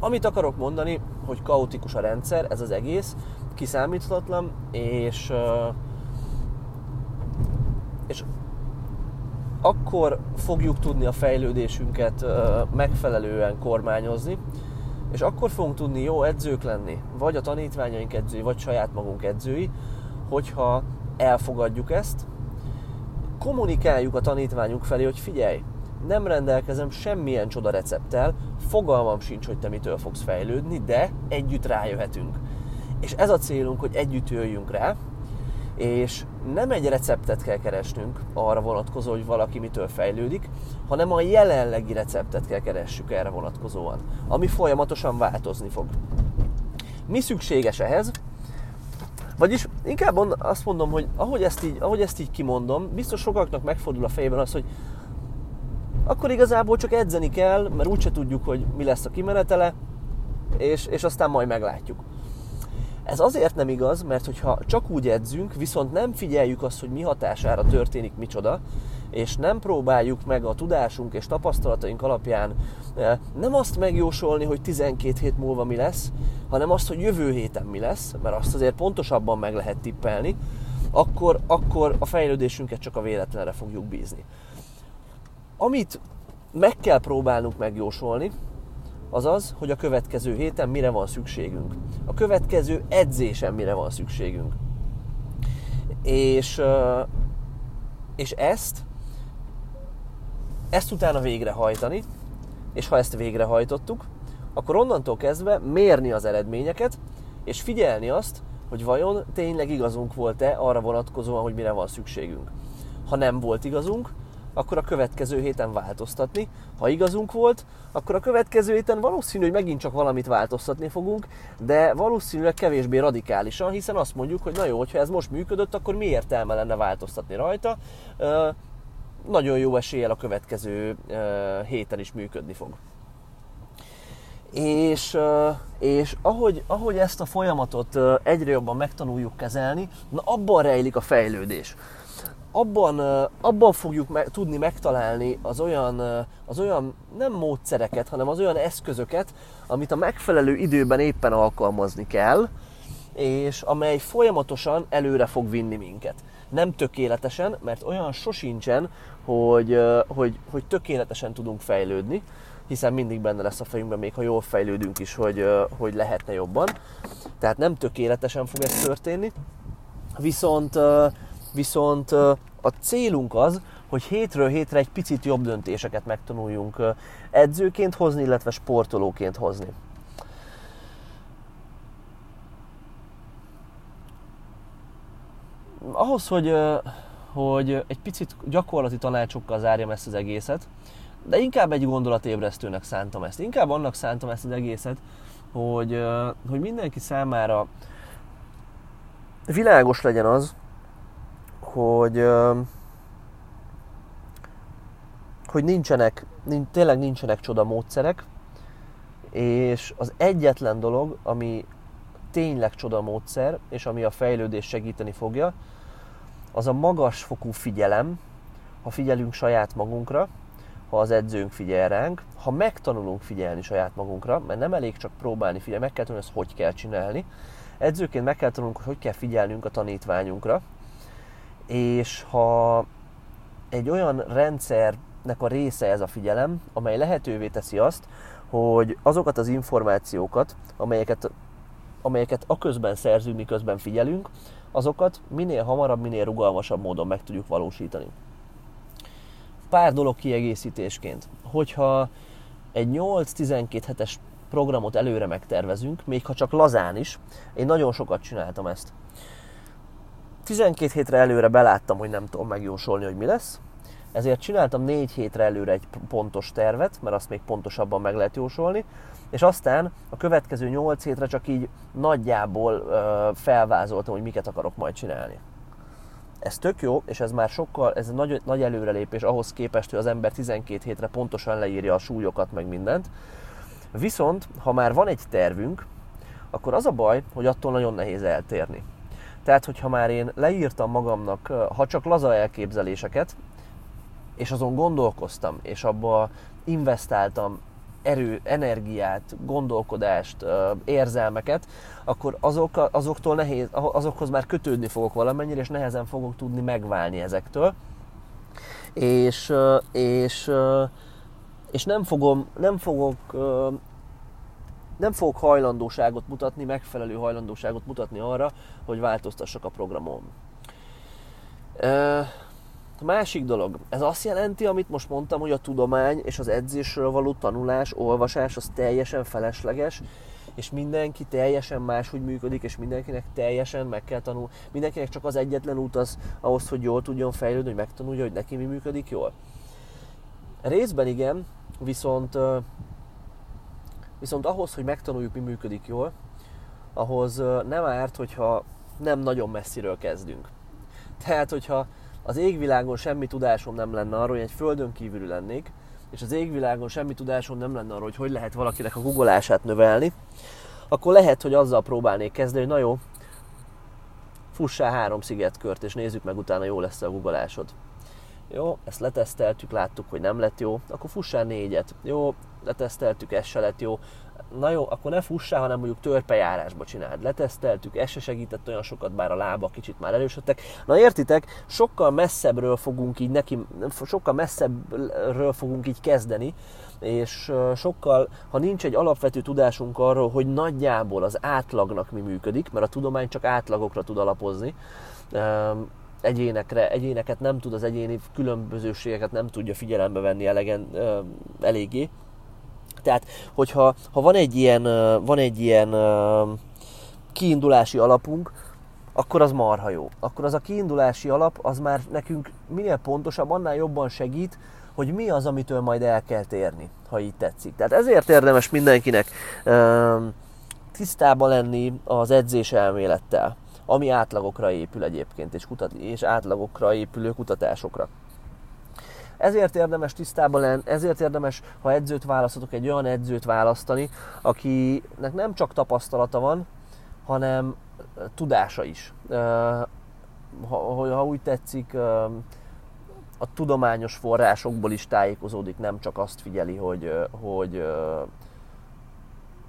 Amit akarok mondani, hogy kaotikus a rendszer, ez az egész, kiszámíthatatlan, és, és akkor fogjuk tudni a fejlődésünket megfelelően kormányozni, és akkor fogunk tudni jó edzők lenni, vagy a tanítványaink edzői, vagy saját magunk edzői, hogyha elfogadjuk ezt, kommunikáljuk a tanítványunk felé, hogy figyelj, nem rendelkezem semmilyen csoda recepttel, fogalmam sincs, hogy te mitől fogsz fejlődni, de együtt rájöhetünk. És ez a célunk, hogy együtt jöjjünk rá, és nem egy receptet kell keresnünk arra vonatkozó, hogy valaki mitől fejlődik, hanem a jelenlegi receptet kell keressük erre vonatkozóan, ami folyamatosan változni fog. Mi szükséges ehhez? Vagyis inkább azt mondom, hogy ahogy ezt így, ahogy ezt így kimondom, biztos sokaknak megfordul a fejében az, hogy akkor igazából csak edzeni kell, mert úgyse tudjuk, hogy mi lesz a kimenetele, és, és aztán majd meglátjuk. Ez azért nem igaz, mert hogyha csak úgy edzünk, viszont nem figyeljük azt, hogy mi hatására történik micsoda, és nem próbáljuk meg a tudásunk és tapasztalataink alapján eh, nem azt megjósolni, hogy 12 hét múlva mi lesz, hanem azt, hogy jövő héten mi lesz, mert azt azért pontosabban meg lehet tippelni, akkor, akkor a fejlődésünket csak a véletlenre fogjuk bízni. Amit meg kell próbálnunk megjósolni, az az, hogy a következő héten mire van szükségünk. A következő edzésen mire van szükségünk. És, és ezt, ezt utána végrehajtani, és ha ezt végrehajtottuk, akkor onnantól kezdve mérni az eredményeket, és figyelni azt, hogy vajon tényleg igazunk volt-e arra vonatkozóan, hogy mire van szükségünk. Ha nem volt igazunk, akkor a következő héten változtatni. Ha igazunk volt, akkor a következő héten valószínű, hogy megint csak valamit változtatni fogunk, de valószínűleg kevésbé radikálisan, hiszen azt mondjuk, hogy na jó, hogyha ez most működött, akkor mi értelme lenne változtatni rajta. Nagyon jó eséllyel a következő héten is működni fog. És, és ahogy, ahogy ezt a folyamatot egyre jobban megtanuljuk kezelni, na abban rejlik a fejlődés abban, abban fogjuk me- tudni megtalálni az olyan, az olyan nem módszereket, hanem az olyan eszközöket, amit a megfelelő időben éppen alkalmazni kell, és amely folyamatosan előre fog vinni minket. Nem tökéletesen, mert olyan sosincsen, hogy, hogy, hogy tökéletesen tudunk fejlődni, hiszen mindig benne lesz a fejünkben, még ha jól fejlődünk is, hogy, hogy lehetne jobban. Tehát nem tökéletesen fog ez történni, viszont viszont a célunk az, hogy hétről hétre egy picit jobb döntéseket megtanuljunk edzőként hozni, illetve sportolóként hozni. Ahhoz, hogy, hogy egy picit gyakorlati tanácsokkal zárjam ezt az egészet, de inkább egy gondolatébresztőnek szántam ezt. Inkább annak szántam ezt az egészet, hogy, hogy mindenki számára világos legyen az, hogy hogy nincsenek, nincs, tényleg nincsenek csoda módszerek, és az egyetlen dolog, ami tényleg csoda módszer, és ami a fejlődést segíteni fogja, az a magas fokú figyelem, ha figyelünk saját magunkra, ha az edzőnk figyel ránk, ha megtanulunk figyelni saját magunkra, mert nem elég csak próbálni figyelni, meg kell tanulni, hogy kell csinálni. Edzőként meg kell tanulnunk, hogy hogy kell figyelnünk a tanítványunkra, és ha egy olyan rendszernek a része ez a figyelem, amely lehetővé teszi azt, hogy azokat az információkat, amelyeket, amelyeket a közben szerzünk, miközben figyelünk, azokat minél hamarabb, minél rugalmasabb módon meg tudjuk valósítani. Pár dolog kiegészítésként. Hogyha egy 8-12 hetes programot előre megtervezünk, még ha csak lazán is, én nagyon sokat csináltam ezt 12 hétre előre beláttam, hogy nem tudom megjósolni, hogy mi lesz, ezért csináltam négy hétre előre egy pontos tervet, mert azt még pontosabban meg lehet jósolni, és aztán a következő nyolc hétre csak így nagyjából ö, felvázoltam, hogy miket akarok majd csinálni. Ez tök jó, és ez már sokkal, ez nagy, nagy előrelépés ahhoz képest, hogy az ember 12 hétre pontosan leírja a súlyokat, meg mindent. Viszont, ha már van egy tervünk, akkor az a baj, hogy attól nagyon nehéz eltérni. Tehát, hogyha már én leírtam magamnak, ha csak laza elképzeléseket, és azon gondolkoztam, és abba investáltam erő, energiát, gondolkodást, érzelmeket, akkor azok, azoktól nehéz, azokhoz már kötődni fogok valamennyire, és nehezen fogok tudni megválni ezektől. És, és, és nem, fogom, nem fogok nem fogok hajlandóságot mutatni, megfelelő hajlandóságot mutatni arra, hogy változtassak a programon. A másik dolog, ez azt jelenti, amit most mondtam, hogy a tudomány és az edzésről való tanulás, olvasás az teljesen felesleges, és mindenki teljesen máshogy működik, és mindenkinek teljesen meg kell tanulni. Mindenkinek csak az egyetlen út az ahhoz, hogy jól tudjon fejlődni, hogy megtanulja, hogy neki mi működik jól. Részben igen, viszont, viszont ahhoz, hogy megtanuljuk, mi működik jól, ahhoz nem árt, hogyha nem nagyon messziről kezdünk. Tehát, hogyha az égvilágon semmi tudásom nem lenne arról, hogy egy földön kívül lennék, és az égvilágon semmi tudásom nem lenne arról, hogy hogy lehet valakinek a googolását növelni, akkor lehet, hogy azzal próbálnék kezdeni, hogy na jó, fussál három szigetkört, és nézzük meg utána, jó lesz a googolásod. Jó, ezt leteszteltük, láttuk, hogy nem lett jó, akkor fussál négyet. Jó, leteszteltük, ez se lett jó, na jó, akkor ne fussál, hanem mondjuk törpejárásba csináld. Leteszteltük, ez se segített olyan sokat, bár a lába kicsit már erősödtek. Na értitek, sokkal messzebbről fogunk így neki, sokkal messzebbről fogunk így kezdeni, és sokkal, ha nincs egy alapvető tudásunk arról, hogy nagyjából az átlagnak mi működik, mert a tudomány csak átlagokra tud alapozni, egyénekre, egyéneket nem tud, az egyéni különbözőségeket nem tudja figyelembe venni elegen, eléggé, tehát, hogyha ha van egy ilyen, van egy ilyen kiindulási alapunk, akkor az marha jó. Akkor az a kiindulási alap, az már nekünk minél pontosabb, annál jobban segít, hogy mi az, amitől majd el kell térni, ha így tetszik. Tehát ezért érdemes mindenkinek tisztában lenni az edzés elmélettel, ami átlagokra épül egyébként, és, kutat, és átlagokra épülő kutatásokra. Ezért érdemes tisztában lenni, ezért érdemes, ha edzőt választatok, egy olyan edzőt választani, akinek nem csak tapasztalata van, hanem tudása is. Ha, ha úgy tetszik, a tudományos forrásokból is tájékozódik, nem csak azt figyeli, hogy, hogy,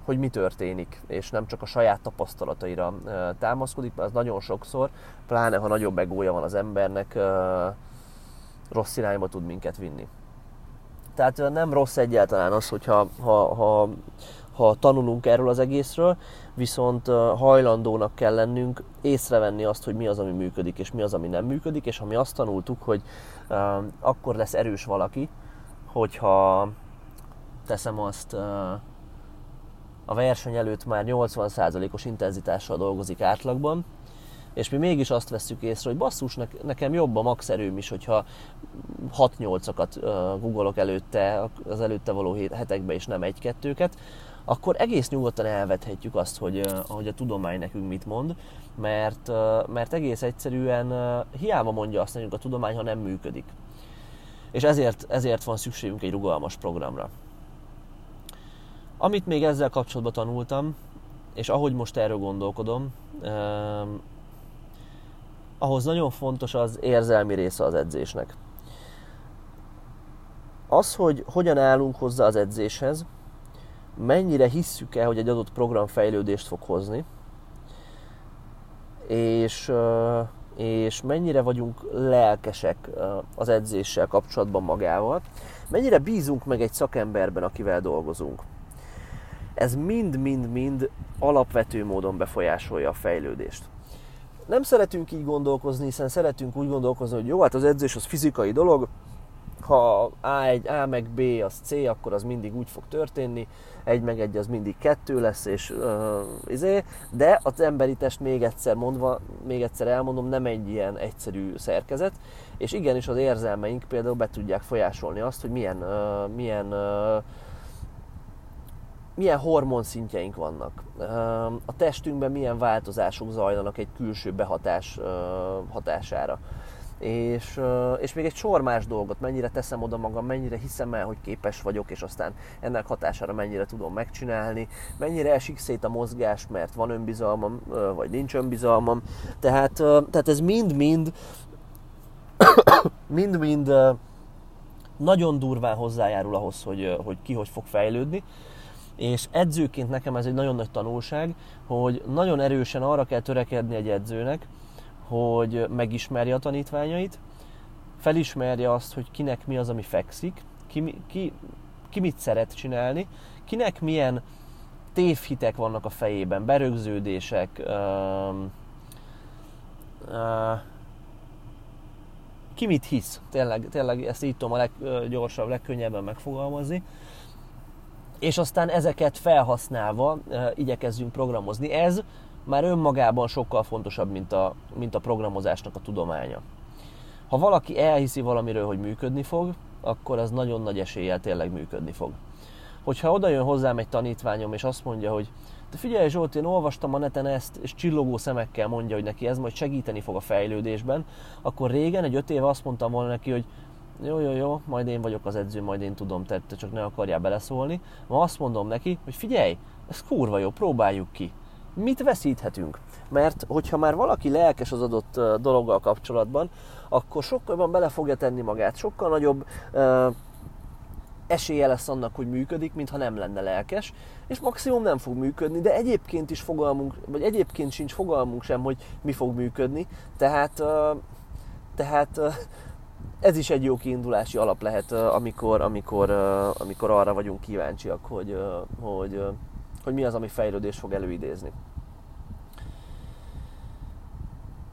hogy mi történik, és nem csak a saját tapasztalataira támaszkodik, mert az nagyon sokszor, pláne ha nagyobb egója van az embernek, rossz irányba tud minket vinni. Tehát nem rossz egyáltalán az, hogyha ha, ha, ha tanulunk erről az egészről, viszont hajlandónak kell lennünk észrevenni azt, hogy mi az, ami működik, és mi az, ami nem működik, és ha mi azt tanultuk, hogy uh, akkor lesz erős valaki, hogyha teszem azt, uh, a verseny előtt már 80%-os intenzitással dolgozik átlagban, és mi mégis azt vesszük észre, hogy basszus, nekem jobb a max erőm is, hogyha 6-8-akat googolok előtte, az előtte való hetekben, és nem egy-kettőket, akkor egész nyugodtan elvethetjük azt, hogy, hogy a tudomány nekünk mit mond, mert, mert egész egyszerűen hiába mondja azt nekünk a tudomány, ha nem működik. És ezért, ezért van szükségünk egy rugalmas programra. Amit még ezzel kapcsolatban tanultam, és ahogy most erről gondolkodom, ahhoz nagyon fontos az érzelmi része az edzésnek. Az, hogy hogyan állunk hozzá az edzéshez, mennyire hisszük el, hogy egy adott program fejlődést fog hozni, és, és mennyire vagyunk lelkesek az edzéssel kapcsolatban magával, mennyire bízunk meg egy szakemberben, akivel dolgozunk. Ez mind-mind-mind alapvető módon befolyásolja a fejlődést nem szeretünk így gondolkozni, hiszen szeretünk úgy gondolkozni, hogy jó, hát az edzés az fizikai dolog, ha A1, A meg B az C, akkor az mindig úgy fog történni, egy meg egy az mindig kettő lesz, és uh, izé, de az emberi test még egyszer mondva, még egyszer elmondom, nem egy ilyen egyszerű szerkezet, és igenis az érzelmeink például be tudják folyásolni azt, hogy milyen, uh, milyen uh, milyen hormonszintjeink vannak, a testünkben milyen változások zajlanak egy külső behatás hatására. És, és még egy sor más dolgot, mennyire teszem oda magam, mennyire hiszem el, hogy képes vagyok, és aztán ennek hatására mennyire tudom megcsinálni, mennyire esik szét a mozgás, mert van önbizalmam, vagy nincs önbizalmam. Tehát, tehát ez mind-mind mind-mind nagyon durván hozzájárul ahhoz, hogy, hogy ki hogy fog fejlődni és edzőként nekem ez egy nagyon nagy tanulság, hogy nagyon erősen arra kell törekedni egy edzőnek, hogy megismerje a tanítványait, felismerje azt, hogy kinek mi az, ami fekszik, ki, ki, ki mit szeret csinálni, kinek milyen tévhitek vannak a fejében, berögződések, uh, uh, ki mit hisz, tényleg, tényleg ezt így tudom a leggyorsabb, legkönnyebben megfogalmazni, és aztán ezeket felhasználva igyekezzünk programozni. Ez már önmagában sokkal fontosabb, mint a, mint a programozásnak a tudománya. Ha valaki elhiszi valamiről, hogy működni fog, akkor az nagyon nagy eséllyel tényleg működni fog. Hogyha oda jön hozzám egy tanítványom, és azt mondja, hogy de figyelj Zsolt, én olvastam a neten ezt, és csillogó szemekkel mondja, hogy neki ez majd segíteni fog a fejlődésben, akkor régen, egy öt éve azt mondtam volna neki, hogy jó, jó, jó, majd én vagyok az edző, majd én tudom, te, te csak ne akarjál beleszólni. Ma azt mondom neki, hogy figyelj, ez kurva jó, próbáljuk ki. Mit veszíthetünk? Mert hogyha már valaki lelkes az adott dologgal kapcsolatban, akkor sokkal jobban bele fogja tenni magát, sokkal nagyobb uh, esélye lesz annak, hogy működik, mintha nem lenne lelkes, és maximum nem fog működni, de egyébként is fogalmunk, vagy egyébként sincs fogalmunk sem, hogy mi fog működni, tehát, uh, tehát uh, ez is egy jó kiindulási alap lehet, amikor, amikor, amikor arra vagyunk kíváncsiak, hogy, hogy, hogy mi az, ami fejlődés fog előidézni.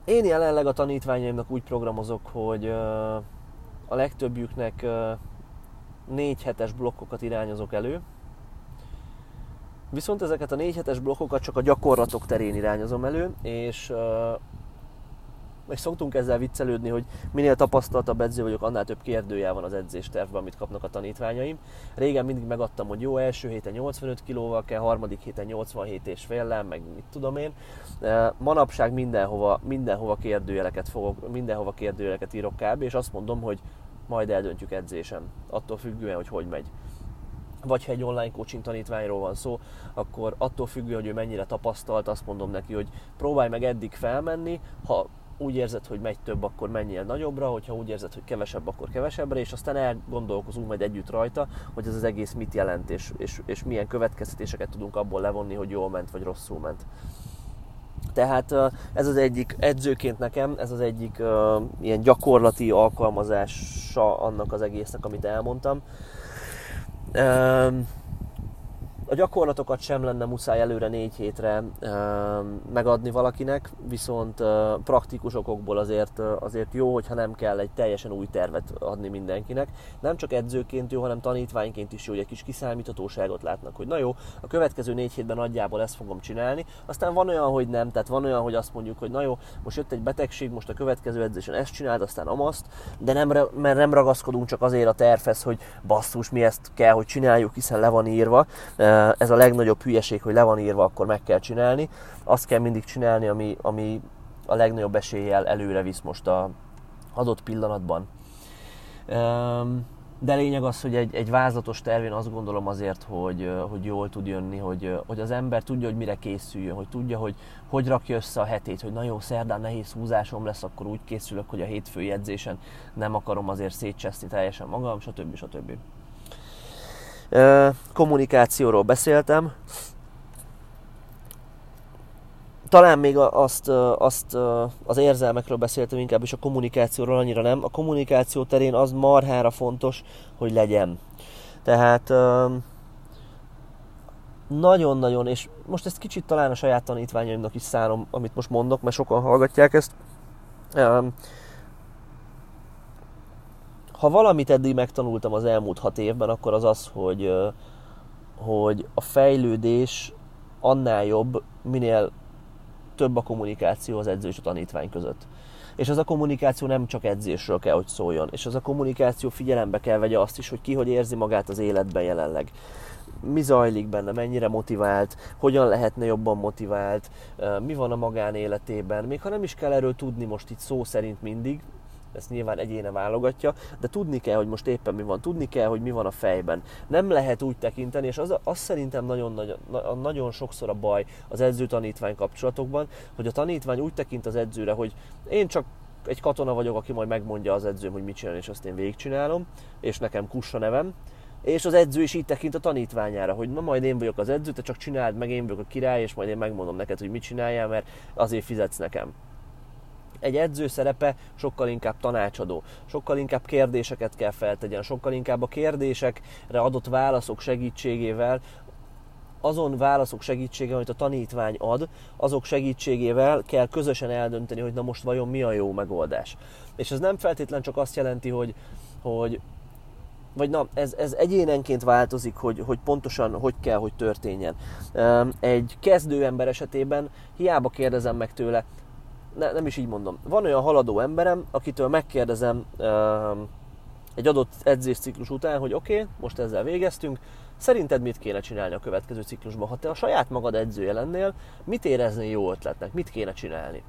Én jelenleg a tanítványaimnak úgy programozok, hogy a legtöbbjüknek négy hetes blokkokat irányozok elő, Viszont ezeket a négy hetes blokkokat csak a gyakorlatok terén irányozom elő, és és szoktunk ezzel viccelődni, hogy minél tapasztaltabb edző vagyok, annál több kérdőjel van az edzéstervben, amit kapnak a tanítványaim. Régen mindig megadtam, hogy jó, első héten 85 kilóval kell, harmadik héten 87 és féllel, meg mit tudom én. Manapság mindenhova, mindenhova kérdőjeleket fogok, mindenhova kérdőjeleket írok kb. és azt mondom, hogy majd eldöntjük edzésem, attól függően, hogy hogy megy vagy ha egy online coaching tanítványról van szó, akkor attól függően, hogy ő mennyire tapasztalt, azt mondom neki, hogy próbálj meg eddig felmenni, ha úgy érzed, hogy megy több, akkor menjél nagyobbra, hogyha úgy érzed, hogy kevesebb, akkor kevesebbre, és aztán elgondolkozunk majd együtt rajta, hogy ez az egész mit jelent, és, és, és milyen következtetéseket tudunk abból levonni, hogy jól ment, vagy rosszul ment. Tehát ez az egyik, edzőként nekem, ez az egyik ilyen gyakorlati alkalmazása annak az egésznek, amit elmondtam. A gyakorlatokat sem lenne muszáj előre négy hétre megadni valakinek, viszont praktikus okokból azért, azért jó, hogyha nem kell egy teljesen új tervet adni mindenkinek. Nem csak edzőként jó, hanem tanítványként is jó, hogy egy kis kiszámíthatóságot látnak, hogy na jó, a következő négy hétben nagyjából ezt fogom csinálni. Aztán van olyan, hogy nem, tehát van olyan, hogy azt mondjuk, hogy na jó, most jött egy betegség, most a következő edzésen ezt csináld, aztán amaszt, de nem, mert nem ragaszkodunk csak azért a tervhez, hogy basszus, mi ezt kell, hogy csináljuk, hiszen le van írva ez a legnagyobb hülyeség, hogy le van írva, akkor meg kell csinálni. Azt kell mindig csinálni, ami, ami a legnagyobb eséllyel előre visz most a adott pillanatban. De lényeg az, hogy egy, egy vázlatos tervén azt gondolom azért, hogy, hogy jól tud jönni, hogy, hogy az ember tudja, hogy mire készüljön, hogy tudja, hogy hogy rakja össze a hetét, hogy nagyon szerdán nehéz húzásom lesz, akkor úgy készülök, hogy a hétfői edzésen nem akarom azért szétcseszni teljesen magam, stb. stb. stb kommunikációról beszéltem. Talán még azt, azt az érzelmekről beszéltem inkább, és a kommunikációról annyira nem. A kommunikáció terén az marhára fontos, hogy legyen. Tehát nagyon-nagyon, és most ezt kicsit talán a saját tanítványaimnak is szánom, amit most mondok, mert sokan hallgatják ezt ha valamit eddig megtanultam az elmúlt hat évben, akkor az az, hogy, hogy a fejlődés annál jobb, minél több a kommunikáció az edző és a tanítvány között. És ez a kommunikáció nem csak edzésről kell, hogy szóljon. És ez a kommunikáció figyelembe kell vegye azt is, hogy ki hogy érzi magát az életben jelenleg. Mi zajlik benne, mennyire motivált, hogyan lehetne jobban motivált, mi van a magánéletében. Még ha nem is kell erről tudni most itt szó szerint mindig, ezt nyilván egyéne válogatja, de tudni kell, hogy most éppen mi van, tudni kell, hogy mi van a fejben. Nem lehet úgy tekinteni, és az, az szerintem nagyon, nagyon, nagyon sokszor a baj az edző-tanítvány kapcsolatokban, hogy a tanítvány úgy tekint az edzőre, hogy én csak egy katona vagyok, aki majd megmondja az edzőm, hogy mit csinál, és azt én végigcsinálom, és nekem kussa nevem, és az edző is így tekint a tanítványára, hogy na majd én vagyok az edző, te csak csináld meg, én vagyok a király, és majd én megmondom neked, hogy mit csináljál, mert azért fizetsz nekem egy edző szerepe sokkal inkább tanácsadó, sokkal inkább kérdéseket kell feltegyen, sokkal inkább a kérdésekre adott válaszok segítségével azon válaszok segítségével, amit a tanítvány ad, azok segítségével kell közösen eldönteni, hogy na most vajon mi a jó megoldás. És ez nem feltétlen csak azt jelenti, hogy, hogy vagy na, ez, ez egyénenként változik, hogy, hogy pontosan hogy kell, hogy történjen. Egy kezdő ember esetében hiába kérdezem meg tőle, ne, nem is így mondom. Van olyan haladó emberem, akitől megkérdezem egy adott edzésciklus után, hogy oké, okay, most ezzel végeztünk, szerinted mit kéne csinálni a következő ciklusban? Ha te a saját magad edzője lennél, mit éreznél jó ötletnek? Mit kéne csinálni?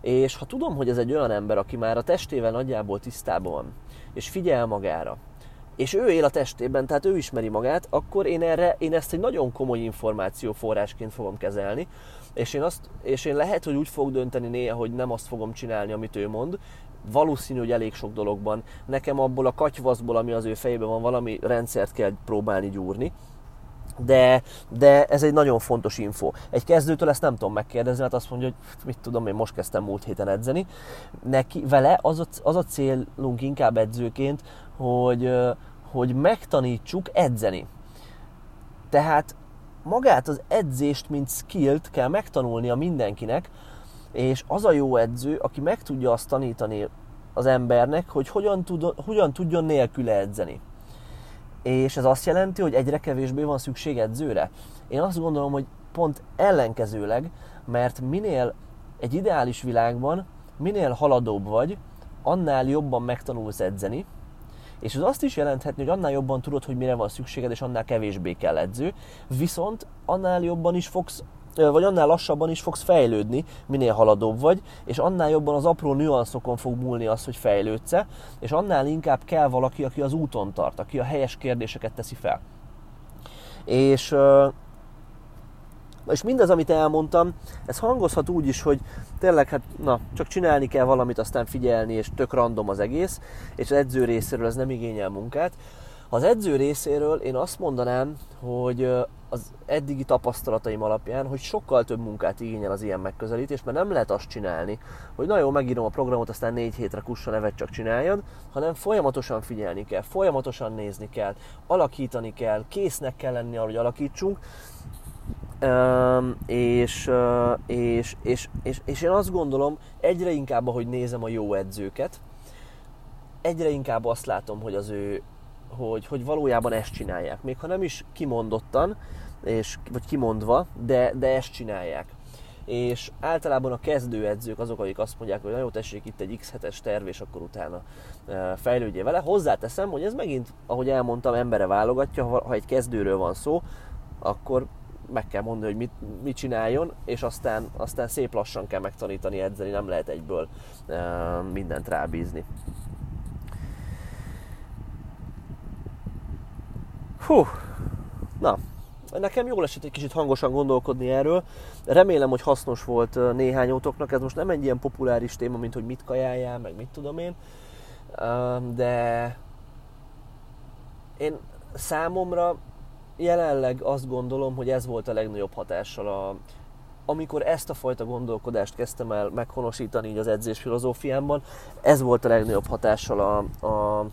És ha tudom, hogy ez egy olyan ember, aki már a testével nagyjából tisztában van, és figyel magára, és ő él a testében, tehát ő ismeri magát, akkor én, erre, én ezt egy nagyon komoly információforrásként fogom kezelni, és én, azt, és én lehet, hogy úgy fog dönteni néha, hogy nem azt fogom csinálni, amit ő mond, valószínű, hogy elég sok dologban nekem abból a katyvaszból, ami az ő fejében van, valami rendszert kell próbálni gyúrni, de, de ez egy nagyon fontos info. Egy kezdőtől ezt nem tudom megkérdezni, hát azt mondja, hogy mit tudom, én most kezdtem múlt héten edzeni. Neki, vele az a, az a célunk inkább edzőként, hogy, hogy megtanítsuk edzeni. Tehát magát az edzést, mint skillt kell megtanulnia mindenkinek, és az a jó edző, aki meg tudja azt tanítani az embernek, hogy hogyan, tud, hogyan tudjon nélküle edzeni. És ez azt jelenti, hogy egyre kevésbé van szükség edzőre. Én azt gondolom, hogy pont ellenkezőleg, mert minél egy ideális világban, minél haladóbb vagy, annál jobban megtanulsz edzeni, és ez azt is jelenthetni, hogy annál jobban tudod, hogy mire van szükséged, és annál kevésbé kell edző, viszont annál jobban is fogsz vagy annál lassabban is fogsz fejlődni, minél haladóbb vagy, és annál jobban az apró nüanszokon fog múlni az, hogy fejlődsz és annál inkább kell valaki, aki az úton tart, aki a helyes kérdéseket teszi fel. És és mindez, amit elmondtam, ez hangozhat úgy is, hogy tényleg hát, na, csak csinálni kell valamit, aztán figyelni, és tök random az egész, és az edző részéről ez nem igényel munkát. Az edző részéről én azt mondanám, hogy az eddigi tapasztalataim alapján, hogy sokkal több munkát igényel az ilyen megközelítés, mert nem lehet azt csinálni, hogy na jó, megírom a programot, aztán négy hétre kussa nevet csak csináljad, hanem folyamatosan figyelni kell, folyamatosan nézni kell, alakítani kell, késznek kell lenni arra, hogy alakítsunk, és, és, és, és, és én azt gondolom, egyre inkább, ahogy nézem a jó edzőket, egyre inkább azt látom, hogy az ő, hogy, hogy valójában ezt csinálják. Még ha nem is kimondottan, és, vagy kimondva, de, de ezt csinálják. És általában a kezdőedzők azok, akik azt mondják, hogy na jó, tessék itt egy X7-es terv, és akkor utána fejlődjél vele. Hozzáteszem, hogy ez megint, ahogy elmondtam, embere válogatja, ha egy kezdőről van szó, akkor meg kell mondani, hogy mit, mit csináljon, és aztán, aztán szép lassan kell megtanítani edzeni, nem lehet egyből uh, mindent rábízni. Hú, na, nekem jól esett egy kicsit hangosan gondolkodni erről. Remélem, hogy hasznos volt néhányótoknak. Ez most nem egy ilyen populáris téma, mint hogy mit kajáljál, meg mit tudom én. De én számomra jelenleg azt gondolom, hogy ez volt a legnagyobb hatással a, amikor ezt a fajta gondolkodást kezdtem el meghonosítani így az edzés filozófiámban, ez volt a legnagyobb hatással a, a,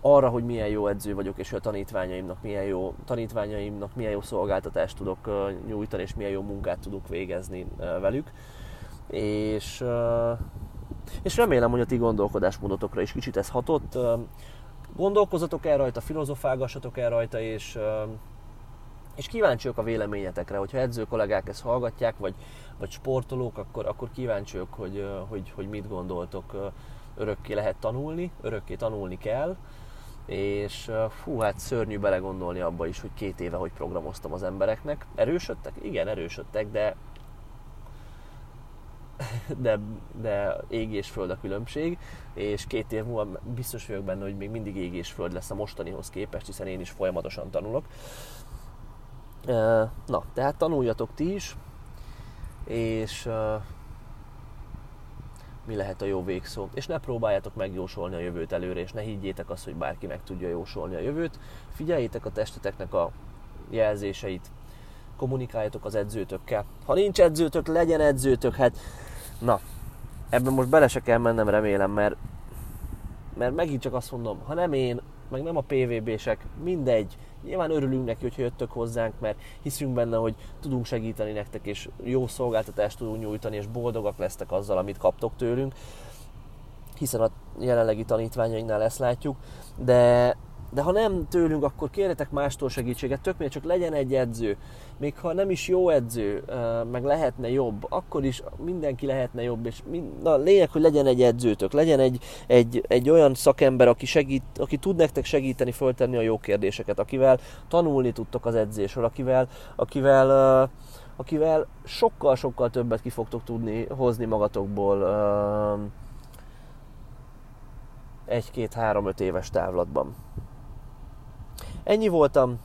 arra, hogy milyen jó edző vagyok, és a tanítványaimnak milyen jó, tanítványaimnak milyen jó szolgáltatást tudok nyújtani, és milyen jó munkát tudok végezni velük. És És remélem, hogy a ti gondolkodásmódotokra is kicsit ez hatott. Gondolkozatok el rajta, filozofálgassatok el rajta, és, és kíváncsiak a véleményetekre, hogyha edző kollégák ezt hallgatják, vagy, vagy sportolók, akkor, akkor kíváncsiak, hogy, hogy, hogy mit gondoltok. Örökké lehet tanulni, örökké tanulni kell, és fú, hát szörnyű belegondolni abba is, hogy két éve hogy programoztam az embereknek. Erősödtek? Igen, erősödtek, de de, de ég és föld a különbség, és két év múlva biztos vagyok benne, hogy még mindig ég és föld lesz a mostanihoz képest, hiszen én is folyamatosan tanulok. Na, tehát tanuljatok ti is, és mi lehet a jó végszó. És ne próbáljátok megjósolni a jövőt előre, és ne higgyétek azt, hogy bárki meg tudja jósolni a jövőt. Figyeljétek a testeteknek a jelzéseit, kommunikáljatok az edzőtökkel. Ha nincs edzőtök, legyen edzőtök, hát na, ebben most bele se kell mennem, remélem, mert, mert megint csak azt mondom, ha nem én, meg nem a PVB-sek, mindegy, Nyilván örülünk neki, hogy jöttök hozzánk, mert hiszünk benne, hogy tudunk segíteni nektek, és jó szolgáltatást tudunk nyújtani, és boldogak lesztek azzal, amit kaptok tőlünk, hiszen a jelenlegi tanítványainknál ezt látjuk, de de ha nem tőlünk, akkor kérjetek mástól segítséget, tök miért csak legyen egy edző. Még ha nem is jó edző, meg lehetne jobb, akkor is mindenki lehetne jobb, és mind, na, lényeg, hogy legyen egy edzőtök, legyen egy, egy, egy olyan szakember, aki, segít, aki tud nektek segíteni föltenni a jó kérdéseket, akivel tanulni tudtok az edzésről, akivel, akivel akivel sokkal-sokkal többet ki fogtok tudni hozni magatokból egy-két-három-öt éves távlatban. Ennyi voltam,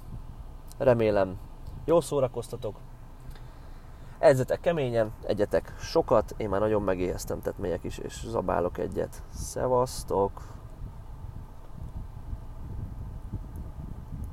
remélem jól szórakoztatok. Edzetek keményen, egyetek sokat, én már nagyon megéheztem, tehát megyek is és zabálok egyet. Szevasztok!